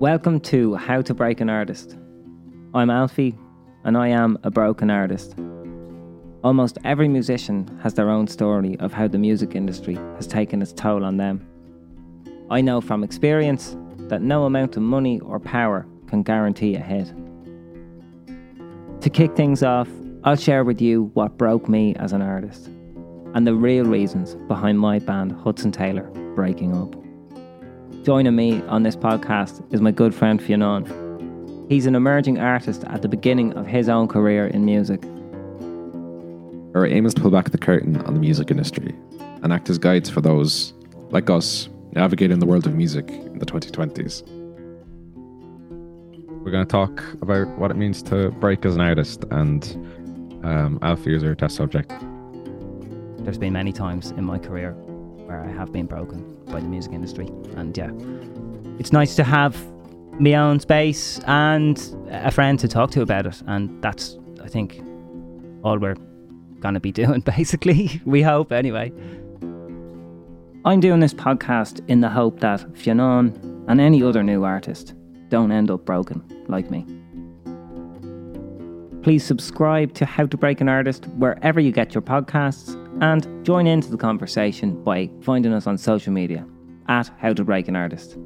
Welcome to How to Break an Artist. I'm Alfie, and I am a broken artist. Almost every musician has their own story of how the music industry has taken its toll on them. I know from experience that no amount of money or power can guarantee a hit. To kick things off, I'll share with you what broke me as an artist and the real reasons behind my band Hudson Taylor breaking up. Joining me on this podcast is my good friend Fionn. He's an emerging artist at the beginning of his own career in music. Our aim is to pull back the curtain on the music industry and act as guides for those, like us, navigating the world of music in the 2020s. We're going to talk about what it means to break as an artist, and um, Alfie is our test subject. There's been many times in my career where I have been broken by the music industry, and yeah, it's nice to have my own space and a friend to talk to about it, and that's I think all we're gonna be doing basically. we hope anyway. I'm doing this podcast in the hope that Fionn and any other new artist don't end up broken like me. Please subscribe to How to Break an Artist wherever you get your podcasts and join into the conversation by finding us on social media at How to Break an Artist.